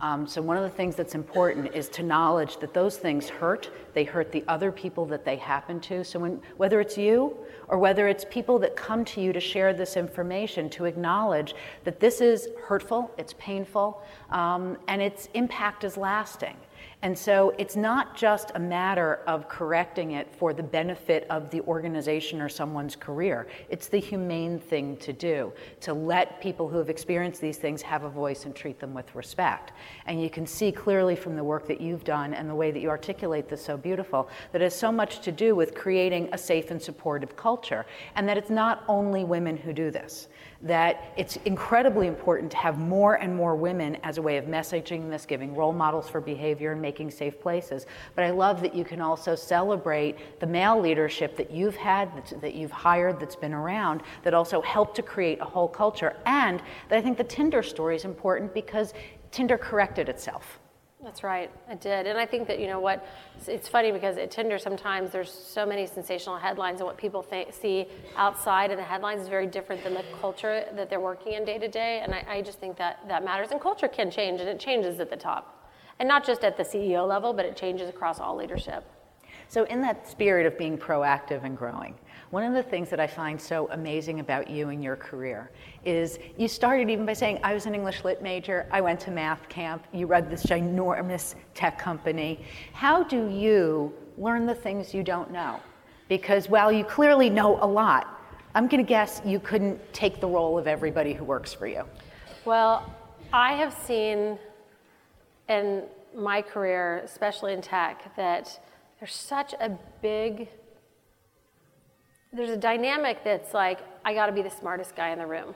Um, so, one of the things that's important is to acknowledge that those things hurt. They hurt the other people that they happen to. So, when, whether it's you or whether it's people that come to you to share this information, to acknowledge that this is hurtful, it's painful, um, and its impact is lasting. And so it's not just a matter of correcting it for the benefit of the organization or someone's career. It's the humane thing to do, to let people who have experienced these things have a voice and treat them with respect. And you can see clearly from the work that you've done and the way that you articulate this so beautiful that it has so much to do with creating a safe and supportive culture. And that it's not only women who do this that it's incredibly important to have more and more women as a way of messaging this, giving role models for behavior, and making safe places. But I love that you can also celebrate the male leadership that you've had, that you've hired, that's been around, that also helped to create a whole culture. And that I think the Tinder story is important because Tinder corrected itself. That's right, I did. And I think that, you know what, it's funny because at Tinder sometimes there's so many sensational headlines, and what people see outside of the headlines is very different than the culture that they're working in day to day. And I, I just think that that matters. And culture can change, and it changes at the top. And not just at the CEO level, but it changes across all leadership. So, in that spirit of being proactive and growing, one of the things that I find so amazing about you and your career is you started even by saying, I was an English lit major, I went to math camp, you read this ginormous tech company. How do you learn the things you don't know? Because while you clearly know a lot, I'm going to guess you couldn't take the role of everybody who works for you. Well, I have seen in my career, especially in tech, that there's such a big there's a dynamic that's like, I got to be the smartest guy in the room.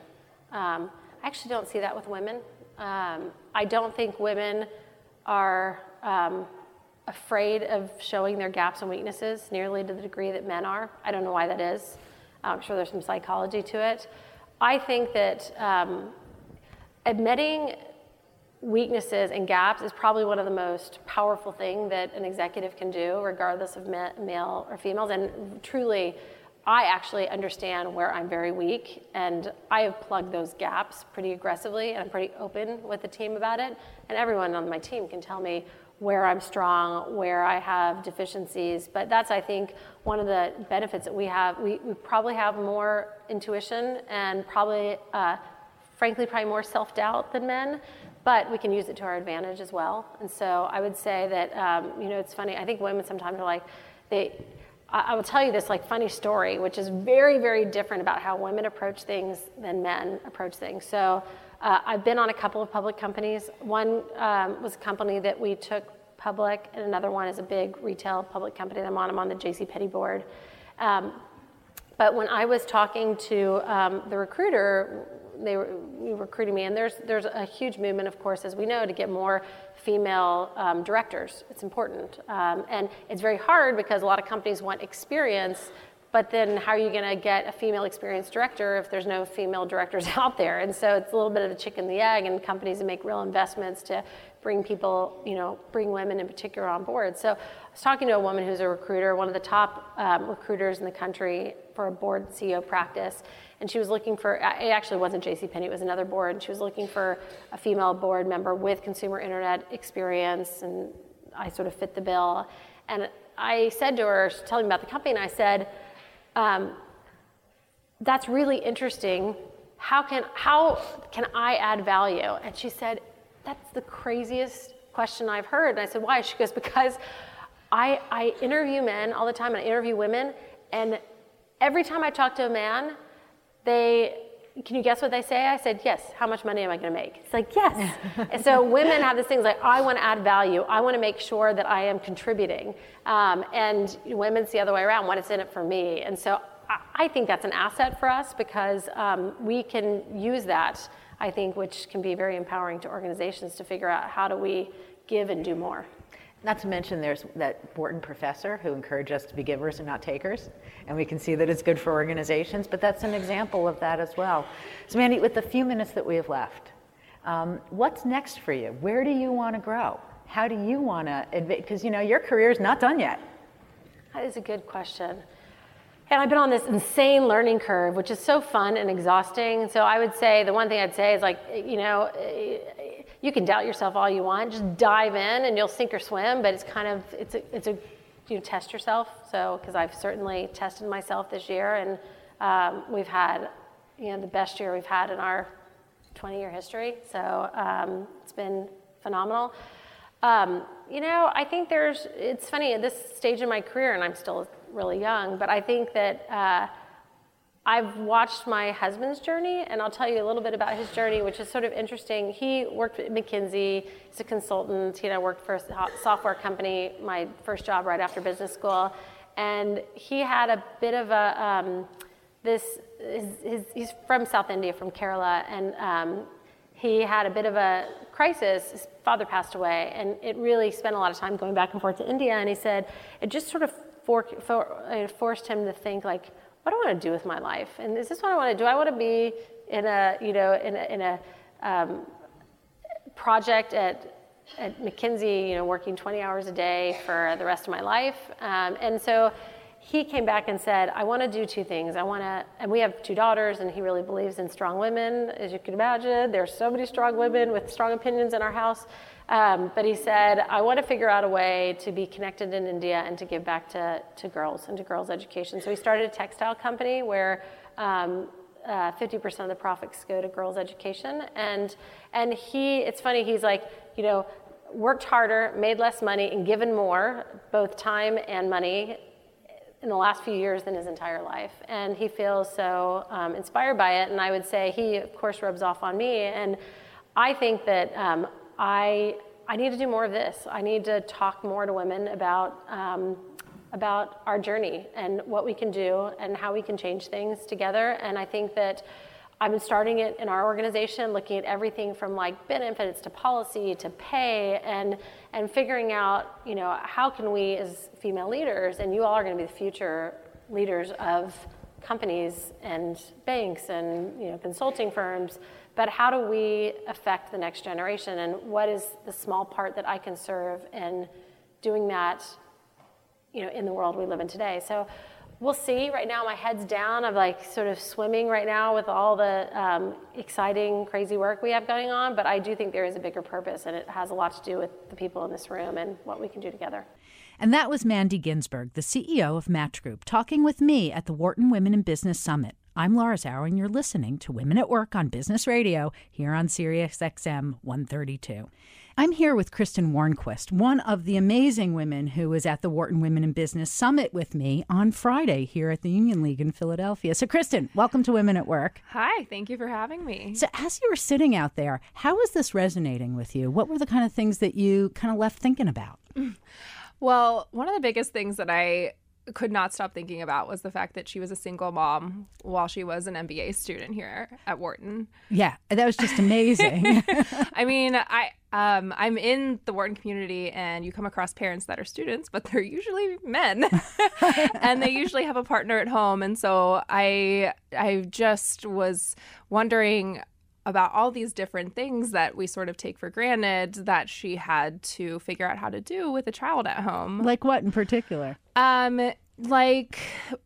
Um, I actually don't see that with women. Um, I don't think women are um, afraid of showing their gaps and weaknesses nearly to the degree that men are. I don't know why that is. I'm sure there's some psychology to it. I think that um, admitting weaknesses and gaps is probably one of the most powerful things that an executive can do, regardless of male or females. And truly, I actually understand where I'm very weak, and I have plugged those gaps pretty aggressively, and I'm pretty open with the team about it. And everyone on my team can tell me where I'm strong, where I have deficiencies. But that's, I think, one of the benefits that we have. We, probably have more intuition and probably, uh, frankly, probably more self doubt than men. But we can use it to our advantage as well. And so I would say that, um, you know, it's funny. I think women sometimes are like, they, I will tell you this like funny story, which is very, very different about how women approach things than men approach things. So uh, I've been on a couple of public companies. One um, was a company that we took public, and another one is a big retail public company that I'm on. I'm on the J.C. Penney board. Um, but when I was talking to um, the recruiter, they were recruiting me, and there's there's a huge movement, of course, as we know, to get more female um, directors. It's important. Um, and it's very hard because a lot of companies want experience, but then how are you going to get a female experienced director if there's no female directors out there? And so it's a little bit of a chicken and the egg, and companies make real investments to bring people, you know, bring women in particular on board. So I was talking to a woman who's a recruiter, one of the top um, recruiters in the country for a board CEO practice and she was looking for it actually wasn't JCPenney, it was another board, and she was looking for a female board member with consumer internet experience, and I sort of fit the bill. And I said to her, she telling me about the company, and I said, um, "That's really interesting. How can how can I add value?" And she said, "That's the craziest question I've heard." And I said, "Why?" She goes, "Because I I interview men all the time, and I interview women, and every time I talk to a man." they can you guess what they say? I said, yes. How much money am I going to make? It's like, yes. and so women have this thing like, I want to add value. I want to make sure that I am contributing. Um, and women's the other way around. What is in it for me? And so I, I think that's an asset for us because um, we can use that, I think, which can be very empowering to organizations to figure out how do we give and do more. Not to mention there's that Wharton professor who encouraged us to be givers and not takers. And we can see that it's good for organizations, but that's an example of that as well. So, Mandy, with the few minutes that we have left, um, what's next for you? Where do you want to grow? How do you want to, advance? because you know, your career is not done yet. That is a good question. And I've been on this insane learning curve, which is so fun and exhausting. So I would say the one thing I'd say is like, you know, you can doubt yourself all you want. Just dive in and you'll sink or swim. But it's kind of it's a it's a you test yourself. So because I've certainly tested myself this year, and um, we've had you know the best year we've had in our 20 year history. So um, it's been phenomenal. Um, you know, I think there's. It's funny at this stage in my career, and I'm still really young, but I think that. Uh, I've watched my husband's journey, and I'll tell you a little bit about his journey, which is sort of interesting. He worked at McKinsey, he's a consultant. He and I worked for a software company, my first job right after business school. And he had a bit of a, um, this, his, his, he's from South India, from Kerala, and um, he had a bit of a crisis. His father passed away, and it really spent a lot of time going back and forth to India. And he said it just sort of for, for, forced him to think, like, what do I want to do with my life? And is this what I want to do? I want to be in a, you know, in a, in a um, project at, at McKinsey, you know, working 20 hours a day for the rest of my life. Um, and so he came back and said, I want to do two things. I want to, and we have two daughters, and he really believes in strong women, as you can imagine. There's so many strong women with strong opinions in our house. Um, but he said, I want to figure out a way to be connected in India and to give back to, to girls and to girls' education. So he started a textile company where um, uh, 50% of the profits go to girls' education. And, and he, it's funny, he's like, you know, worked harder, made less money, and given more, both time and money, in the last few years than his entire life. And he feels so um, inspired by it. And I would say he, of course, rubs off on me. And I think that um, I, I need to do more of this. I need to talk more to women about, um, about our journey and what we can do and how we can change things together. And I think that I've been starting it in our organization, looking at everything from like benefits to policy to pay and, and figuring out, you know, how can we as female leaders, and you all are going to be the future leaders of companies and banks and you know, consulting firms, but how do we affect the next generation and what is the small part that I can serve in doing that you know, in the world we live in today. So we'll see. Right now, my head's down. I'm like sort of swimming right now with all the um, exciting, crazy work we have going on. But I do think there is a bigger purpose, and it has a lot to do with the people in this room and what we can do together. And that was Mandy Ginsberg, the CEO of Match Group, talking with me at the Wharton Women in Business Summit. I'm Laura Zarrow, and you're listening to Women at Work on Business Radio here on Sirius XM 132. I'm here with Kristen Warnquist, one of the amazing women who was at the Wharton Women in Business Summit with me on Friday here at the Union League in Philadelphia. So, Kristen, welcome to Women at Work. Hi, thank you for having me. So, as you were sitting out there, how was this resonating with you? What were the kind of things that you kind of left thinking about? Well, one of the biggest things that I could not stop thinking about was the fact that she was a single mom while she was an MBA student here at Wharton. Yeah, that was just amazing. I mean, I um, I'm in the Wharton community, and you come across parents that are students, but they're usually men, and they usually have a partner at home. And so I I just was wondering about all these different things that we sort of take for granted that she had to figure out how to do with a child at home. like what in particular? Um, like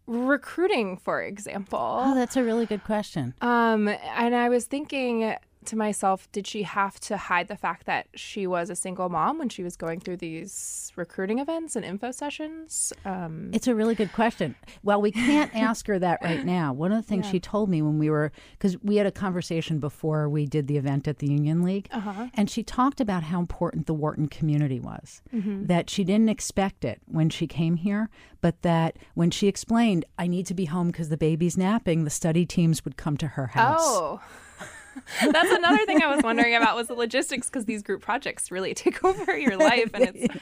recruiting, for example. Oh, that's a really good question. Um, and I was thinking to myself, did she have to hide the fact that she was a single mom when she was going through these recruiting events and info sessions? Um, It's a really good question. Well, we can't ask her that right now. One of the things she told me when we were, because we had a conversation before we did the event at the Union League, and she talked about how important the Wharton community was. That she didn't expect it when she came here, but that when she explained, I need to be home because the baby's napping, the study teams would come to her house. oh. That's another thing I was wondering about was the logistics because these group projects really take over your life and it's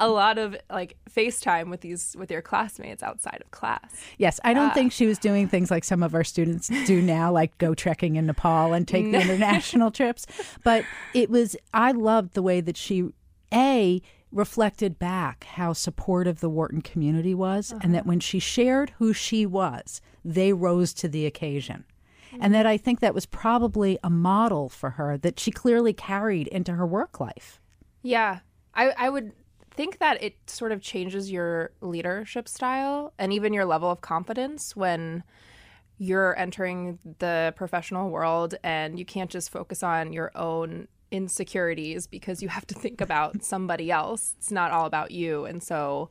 a lot of like FaceTime with these with your classmates outside of class. Yes, I don't ah. think she was doing things like some of our students do now, like go trekking in Nepal and take the international trips. But it was, I loved the way that she, A, reflected back how supportive the Wharton community was, and that uh-huh. when she shared who she was, they rose to the occasion. And that I think that was probably a model for her that she clearly carried into her work life. Yeah. I, I would think that it sort of changes your leadership style and even your level of confidence when you're entering the professional world and you can't just focus on your own insecurities because you have to think about somebody else. It's not all about you. And so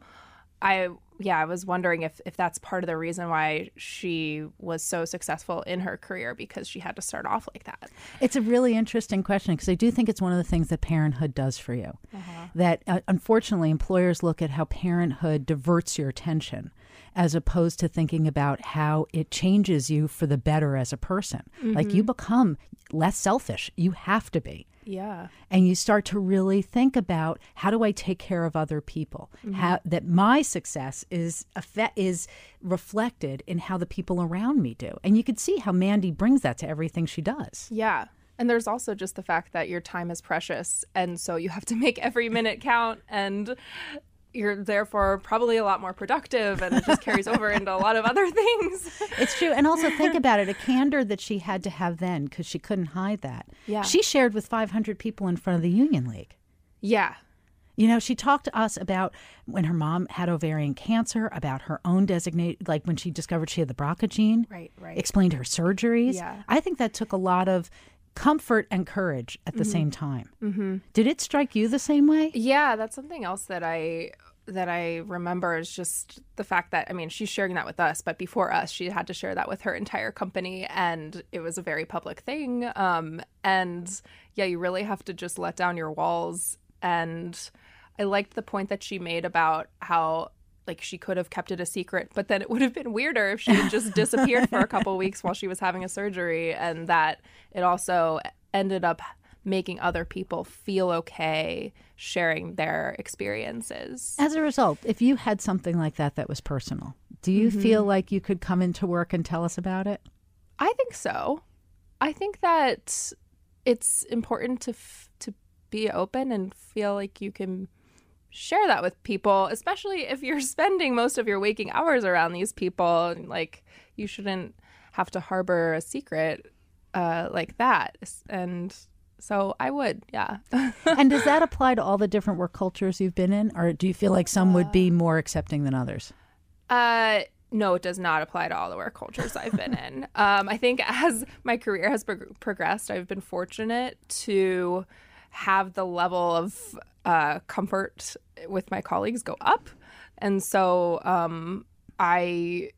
I yeah, I was wondering if if that's part of the reason why she was so successful in her career because she had to start off like that. It's a really interesting question because I do think it's one of the things that parenthood does for you. That uh, unfortunately, employers look at how parenthood diverts your attention as opposed to thinking about how it changes you for the better as a person. Like you become less selfish. You have to be. Yeah. And you start to really think about how do I take care of other people? Mm-hmm. How that my success is is reflected in how the people around me do. And you could see how Mandy brings that to everything she does. Yeah. And there's also just the fact that your time is precious. And so you have to make every minute count. And you're therefore probably a lot more productive. And it just carries over into a lot of other things. It's true. And also think about it a candor that she had to have then because she couldn't hide that. Yeah. She shared with 500 people in front of the Union League. Yeah. You know, she talked to us about when her mom had ovarian cancer, about her own designated, like when she discovered she had the BRCA gene. Right, right. Explained her surgeries. Yeah. I think that took a lot of comfort and courage at the same time. Mm-hmm. Did it strike you the same way? Yeah, that's something else that I that I remember is just the fact that I mean she's sharing that with us, but before us she had to share that with her entire company, and it was a very public thing. Um, and yeah, you really have to just let down your walls. And I liked the point that she made about how like she could have kept it a secret, but then it would have been weirder if she had just disappeared for a couple weeks while she was having a surgery, and that it also ended up making other people feel okay sharing their experiences. As a result, if you had something like that that was personal, do you feel like you could come into work and tell us about it? I think so. I think that it's important to f- to be open and feel like you can share that with people, especially if you're spending most of your waking hours around these people. Like you shouldn't have to harbor a secret uh, like that. And so I would, yeah. and does that apply to all the different work cultures you've been in, or do you feel like some would be more accepting than others? Uh, no, it does not apply to all the work cultures I've been in. Um, I think as my career has pro- progressed, I've been fortunate to have the level of uh, comfort with my colleagues go up, and so um, I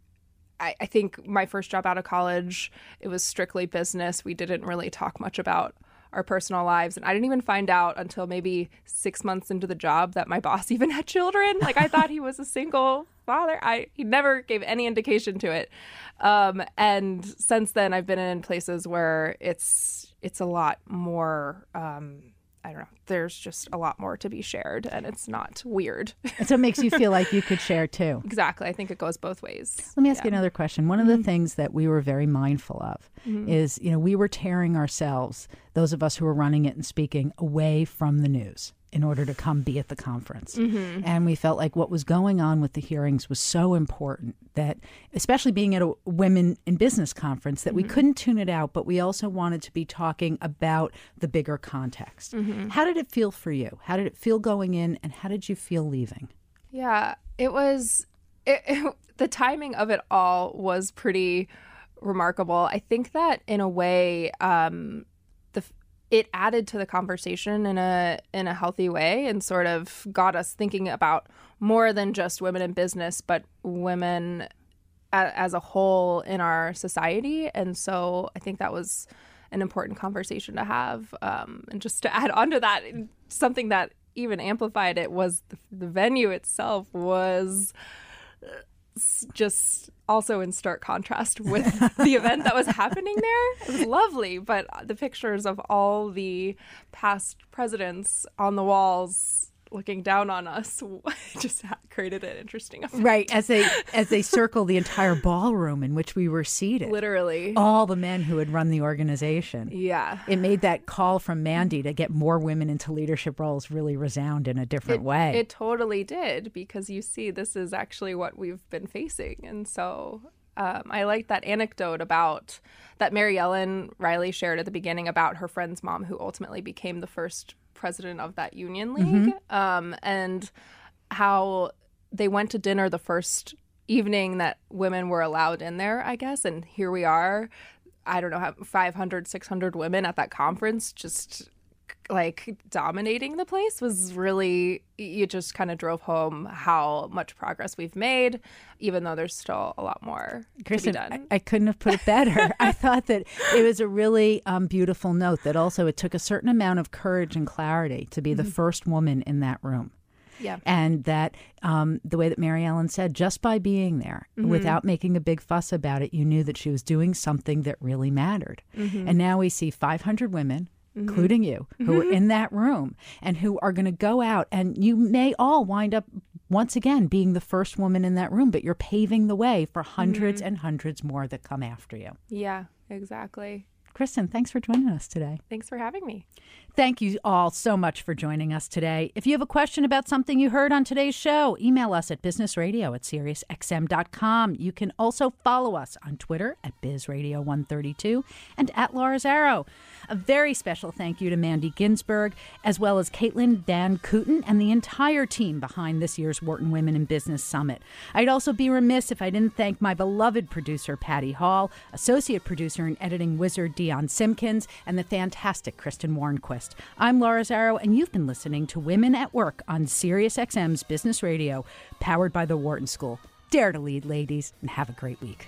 I, I think my first job out of college, it was strictly business. We didn't really talk much about our personal lives. And I didn't even find out until maybe six months into the job that my boss even had children. Like I thought he was a single father. I he never gave any indication to it. Um, and since then, I've been in places where it's it's a lot more. Um, I don't know. There's just a lot more to be shared, and it's not weird. so it makes you feel like you could share too. exactly. I think it goes both ways. Let me ask yeah. you another question. One of the mm-hmm. things that we were very mindful of mm-hmm. is, you know, we were tearing ourselves, those of us who were running it and speaking, away from the news in order to come be at the conference. Mm-hmm. And we felt like what was going on with the hearings was so important that, especially being at a women in business conference, that mm-hmm. we couldn't tune it out, but we also wanted to be talking about the bigger context. Mm-hmm. How did it feel for you? How did it feel going in, and how did you feel leaving? Yeah, it was, it, it, the timing of it all was pretty remarkable. I think that in a way, um, it added to the conversation in a in a healthy way and sort of got us thinking about more than just women in business but women a, as a whole in our society. And so i think that was an important conversation to have. Um, and just to add on to that something that even amplified it was the, the venue itself was just also in stark contrast with the event that was happening there. It was lovely, but the pictures of all the past presidents on the walls looking down on us just created an interesting effect. Right, as they as they circle the entire ballroom in which we were seated. Literally. All the men who had run the organization. Yeah. It made that call from Mandy to get more women into leadership roles really resound in a different it, way. It totally did because you see this is actually what we've been facing and so um, I like that anecdote about that Mary Ellen Riley shared at the beginning about her friend's mom, who ultimately became the first president of that union league, mm-hmm. um, and how they went to dinner the first evening that women were allowed in there, I guess. And here we are, I don't know, 500, 600 women at that conference just like dominating the place was really you just kind of drove home how much progress we've made even though there's still a lot more Kristen, to be done. I, I couldn't have put it better. I thought that it was a really um, beautiful note that also it took a certain amount of courage and clarity to be the mm-hmm. first woman in that room. Yeah. And that um, the way that Mary Ellen said, just by being there mm-hmm. without making a big fuss about it, you knew that she was doing something that really mattered. Mm-hmm. And now we see 500 women mm-hmm. including you, who mm-hmm. are in that room and who are going to go out. And you may all wind up once again being the first woman in that room, but you're paving the way for 100s mm-hmm. and hundreds more that come after you. Yeah, exactly. Kristen, thanks for joining us today. Thanks for having me. Thank you all so much for joining us today. If you have a question about something you heard on today's show, email us at businessradio at SiriusXM.com. You can also follow us on Twitter at BizRadio132 and at LauraZarrow. A very special thank you to Mandy Ginsberg, as well as Caitlin Dan Kooten and the entire team behind this year's Wharton Women in Business Summit. I'd also be remiss if I didn't thank my beloved producer, Patty Hall, associate producer and editing wizard, Dion Simpkins, and the fantastic Kristen Warnquist. I'm Laura Zarrow, and you've been listening to Women at Work on SiriusXM's Business Radio, powered by the Wharton School. Dare to lead, ladies, and have a great week.